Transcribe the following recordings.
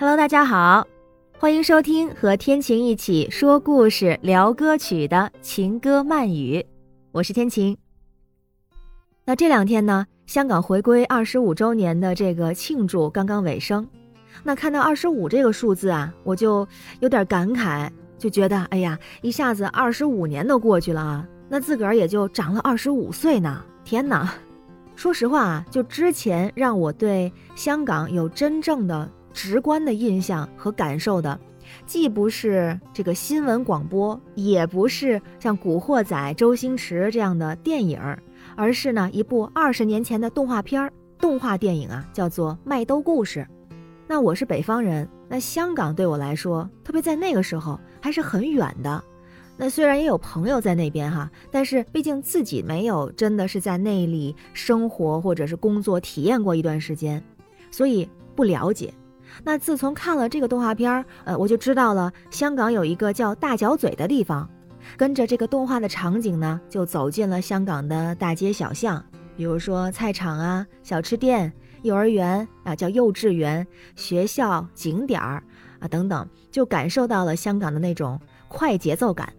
Hello，大家好，欢迎收听和天晴一起说故事、聊歌曲的情歌慢语，我是天晴。那这两天呢，香港回归二十五周年的这个庆祝刚刚尾声，那看到二十五这个数字啊，我就有点感慨，就觉得哎呀，一下子二十五年都过去了啊，那自个儿也就长了二十五岁呢，天哪！说实话啊，就之前让我对香港有真正的。直观的印象和感受的，既不是这个新闻广播，也不是像《古惑仔》周星驰这样的电影，而是呢一部二十年前的动画片儿，动画电影啊，叫做《麦兜故事》。那我是北方人，那香港对我来说，特别在那个时候还是很远的。那虽然也有朋友在那边哈，但是毕竟自己没有真的是在那里生活或者是工作体验过一段时间，所以不了解。那自从看了这个动画片儿，呃，我就知道了香港有一个叫大角嘴的地方。跟着这个动画的场景呢，就走进了香港的大街小巷，比如说菜场啊、小吃店、幼儿园啊，叫幼稚园、学校、景点儿啊等等，就感受到了香港的那种快节奏感。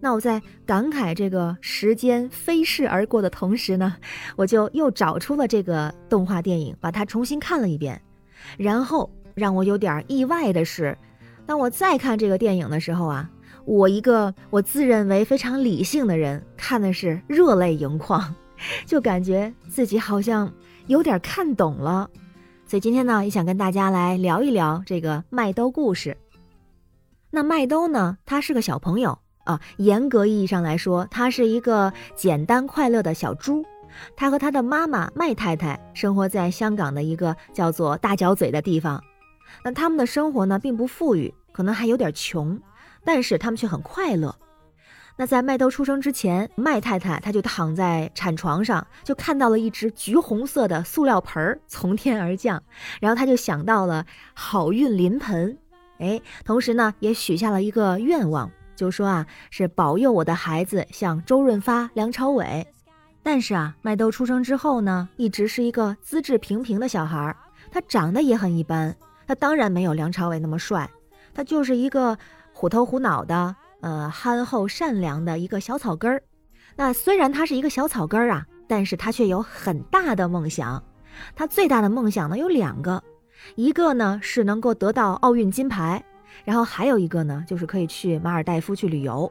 那我在感慨这个时间飞逝而过的同时呢，我就又找出了这个动画电影，把它重新看了一遍。然后让我有点意外的是，当我再看这个电影的时候啊，我一个我自认为非常理性的人看的是热泪盈眶，就感觉自己好像有点看懂了。所以今天呢，也想跟大家来聊一聊这个麦兜故事。那麦兜呢，他是个小朋友啊，严格意义上来说，他是一个简单快乐的小猪。他和他的妈妈麦太太生活在香港的一个叫做大角嘴的地方。那他们的生活呢，并不富裕，可能还有点穷，但是他们却很快乐。那在麦兜出生之前，麦太太她就躺在产床上，就看到了一只橘红色的塑料盆儿从天而降，然后她就想到了好运临盆，哎，同时呢，也许下了一个愿望，就说啊，是保佑我的孩子像周润发、梁朝伟。但是啊，麦兜出生之后呢，一直是一个资质平平的小孩儿，他长得也很一般，他当然没有梁朝伟那么帅，他就是一个虎头虎脑的，呃，憨厚善良的一个小草根儿。那虽然他是一个小草根儿啊，但是他却有很大的梦想。他最大的梦想呢有两个，一个呢是能够得到奥运金牌，然后还有一个呢就是可以去马尔代夫去旅游。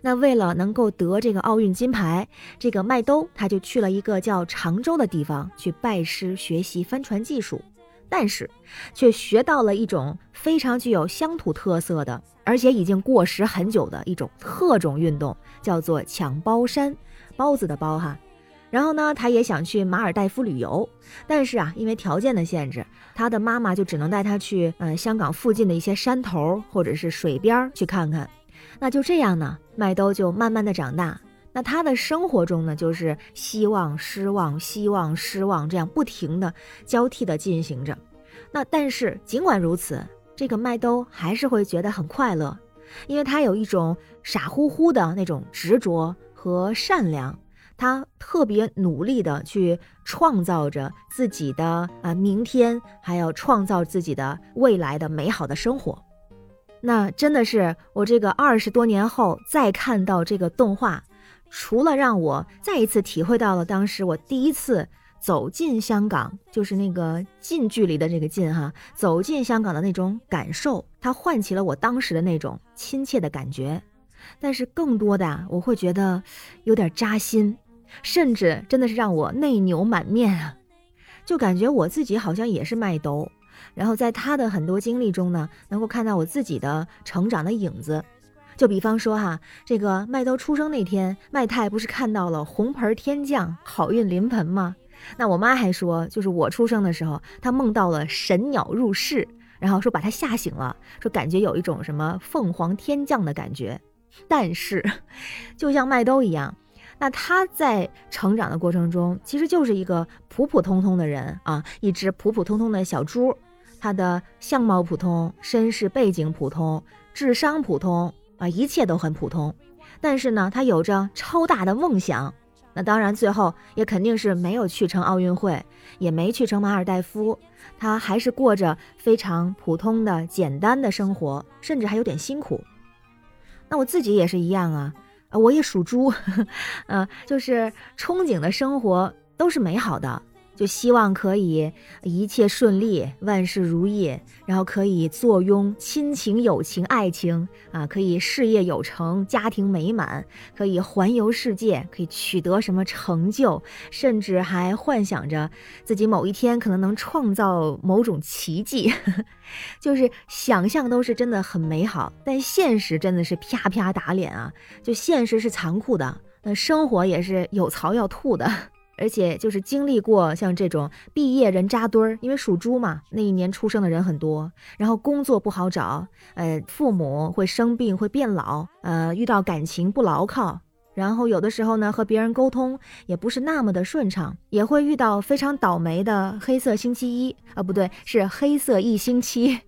那为了能够得这个奥运金牌，这个麦兜他就去了一个叫常州的地方去拜师学习帆船技术，但是却学到了一种非常具有乡土特色的，而且已经过时很久的一种特种运动，叫做抢包山，包子的包哈。然后呢，他也想去马尔代夫旅游，但是啊，因为条件的限制，他的妈妈就只能带他去嗯香港附近的一些山头或者是水边去看看。那就这样呢，麦兜就慢慢的长大。那他的生活中呢，就是希望、失望、希望、失望，这样不停的交替的进行着。那但是尽管如此，这个麦兜还是会觉得很快乐，因为他有一种傻乎乎的那种执着和善良。他特别努力的去创造着自己的啊明天，还要创造自己的未来的美好的生活。那真的是我这个二十多年后再看到这个动画，除了让我再一次体会到了当时我第一次走进香港，就是那个近距离的这个近哈，走进香港的那种感受，它唤起了我当时的那种亲切的感觉。但是更多的啊我会觉得有点扎心，甚至真的是让我内牛满面啊，就感觉我自己好像也是麦兜。然后在他的很多经历中呢，能够看到我自己的成长的影子。就比方说哈，这个麦兜出生那天，麦太不是看到了红盆天降，好运临盆吗？那我妈还说，就是我出生的时候，她梦到了神鸟入室，然后说把她吓醒了，说感觉有一种什么凤凰天降的感觉。但是，就像麦兜一样，那他在成长的过程中，其实就是一个普普通通的人啊，一只普普通通的小猪。他的相貌普通，身世背景普通，智商普通啊，一切都很普通。但是呢，他有着超大的梦想，那当然，最后也肯定是没有去成奥运会，也没去成马尔代夫，他还是过着非常普通的、简单的生活，甚至还有点辛苦。那我自己也是一样啊，我也属猪，呃，就是憧憬的生活都是美好的。就希望可以一切顺利，万事如意，然后可以坐拥亲情、友情、爱情啊，可以事业有成，家庭美满，可以环游世界，可以取得什么成就，甚至还幻想着自己某一天可能能创造某种奇迹，就是想象都是真的很美好，但现实真的是啪啪打脸啊！就现实是残酷的，那生活也是有槽要吐的。而且就是经历过像这种毕业人扎堆儿，因为属猪嘛，那一年出生的人很多，然后工作不好找，呃，父母会生病会变老，呃，遇到感情不牢靠，然后有的时候呢和别人沟通也不是那么的顺畅，也会遇到非常倒霉的黑色星期一啊，不对，是黑色一星期。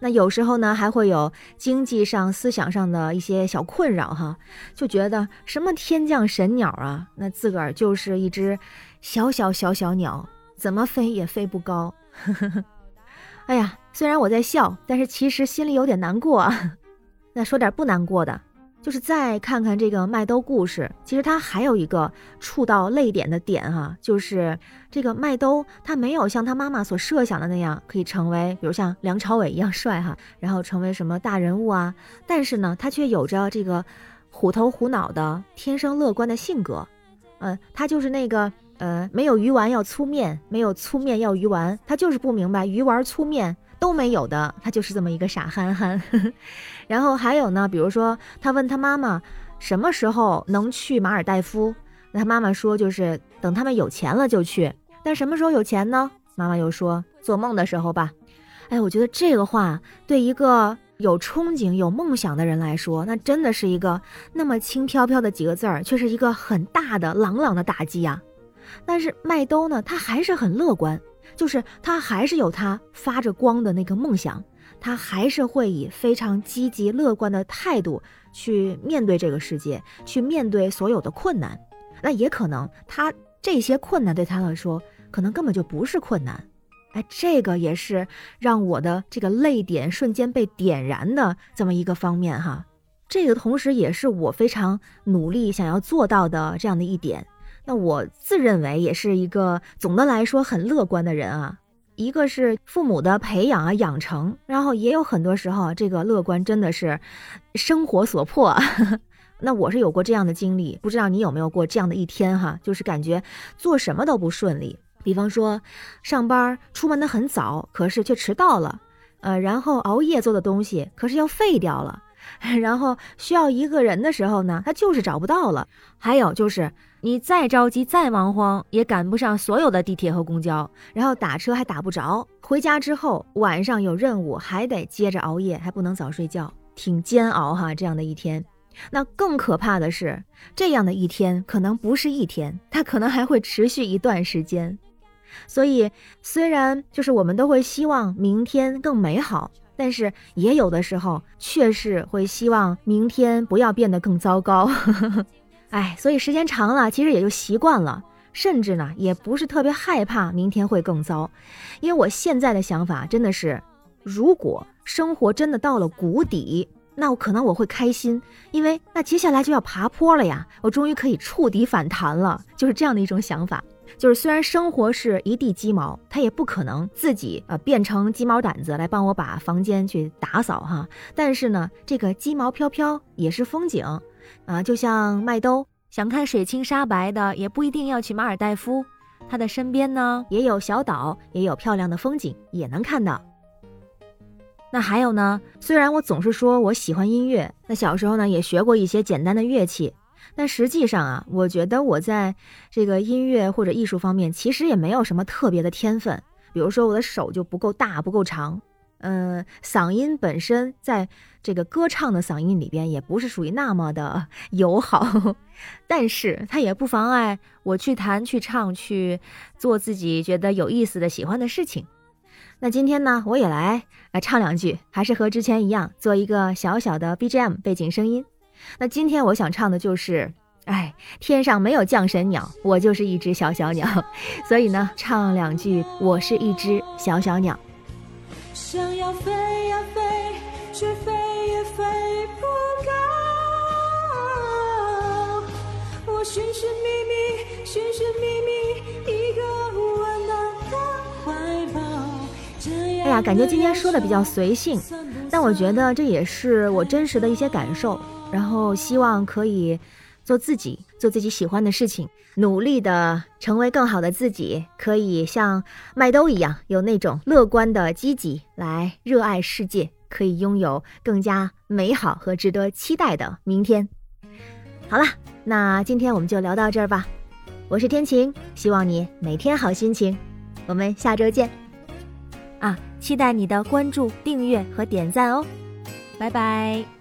那有时候呢，还会有经济上、思想上的一些小困扰哈，就觉得什么天降神鸟啊，那自个儿就是一只小小小小鸟，怎么飞也飞不高。哎呀，虽然我在笑，但是其实心里有点难过啊。那说点不难过的。就是再看看这个麦兜故事，其实它还有一个触到泪点的点哈，就是这个麦兜他没有像他妈妈所设想的那样可以成为，比如像梁朝伟一样帅哈，然后成为什么大人物啊，但是呢，他却有着这个虎头虎脑的天生乐观的性格，嗯，他就是那个呃没有鱼丸要粗面，没有粗面要鱼丸，他就是不明白鱼丸粗面。都没有的，他就是这么一个傻憨憨。然后还有呢，比如说他问他妈妈什么时候能去马尔代夫，那他妈妈说就是等他们有钱了就去。但什么时候有钱呢？妈妈又说做梦的时候吧。哎，我觉得这个话对一个有憧憬、有梦想的人来说，那真的是一个那么轻飘飘的几个字儿，却是一个很大的、朗朗的打击呀。但是麦兜呢，他还是很乐观。就是他还是有他发着光的那个梦想，他还是会以非常积极乐观的态度去面对这个世界，去面对所有的困难。那也可能他这些困难对他来说，可能根本就不是困难。哎，这个也是让我的这个泪点瞬间被点燃的这么一个方面哈。这个同时也是我非常努力想要做到的这样的一点。那我自认为也是一个总的来说很乐观的人啊。一个是父母的培养啊养成，然后也有很多时候这个乐观真的是生活所迫。那我是有过这样的经历，不知道你有没有过这样的一天哈？就是感觉做什么都不顺利，比方说上班出门的很早，可是却迟到了，呃，然后熬夜做的东西可是要废掉了。然后需要一个人的时候呢，他就是找不到了。还有就是你再着急再忙慌，也赶不上所有的地铁和公交，然后打车还打不着。回家之后晚上有任务，还得接着熬夜，还不能早睡觉，挺煎熬哈。这样的一天，那更可怕的是，这样的一天可能不是一天，它可能还会持续一段时间。所以虽然就是我们都会希望明天更美好。但是也有的时候，确实会希望明天不要变得更糟糕。哎，所以时间长了，其实也就习惯了，甚至呢，也不是特别害怕明天会更糟。因为我现在的想法真的是，如果生活真的到了谷底，那我可能我会开心，因为那接下来就要爬坡了呀，我终于可以触底反弹了，就是这样的一种想法。就是虽然生活是一地鸡毛，他也不可能自己呃变成鸡毛掸子来帮我把房间去打扫哈。但是呢，这个鸡毛飘飘也是风景啊，就像麦兜想看水清沙白的，也不一定要去马尔代夫，他的身边呢也有小岛，也有漂亮的风景，也能看到。那还有呢，虽然我总是说我喜欢音乐，那小时候呢也学过一些简单的乐器。但实际上啊，我觉得我在这个音乐或者艺术方面，其实也没有什么特别的天分。比如说，我的手就不够大，不够长。嗯，嗓音本身在这个歌唱的嗓音里边，也不是属于那么的友好。但是它也不妨碍我去弹、去唱、去做自己觉得有意思的、喜欢的事情。那今天呢，我也来来唱两句，还是和之前一样，做一个小小的 BGM 背景声音。那今天我想唱的就是，哎，天上没有降神鸟，我就是一只小小鸟，所以呢，唱两句，我是一只小小鸟。想要飞呀飞，却飞也飞不高。我寻寻觅觅，寻寻觅觅一个温暖的怀抱。哎呀，感觉今天说的比较随性，但我觉得这也是我真实的一些感受，然后希望可以。做自己，做自己喜欢的事情，努力的成为更好的自己，可以像麦兜一样，有那种乐观的积极，来热爱世界，可以拥有更加美好和值得期待的明天。好了，那今天我们就聊到这儿吧。我是天晴，希望你每天好心情。我们下周见。啊，期待你的关注、订阅和点赞哦。拜拜。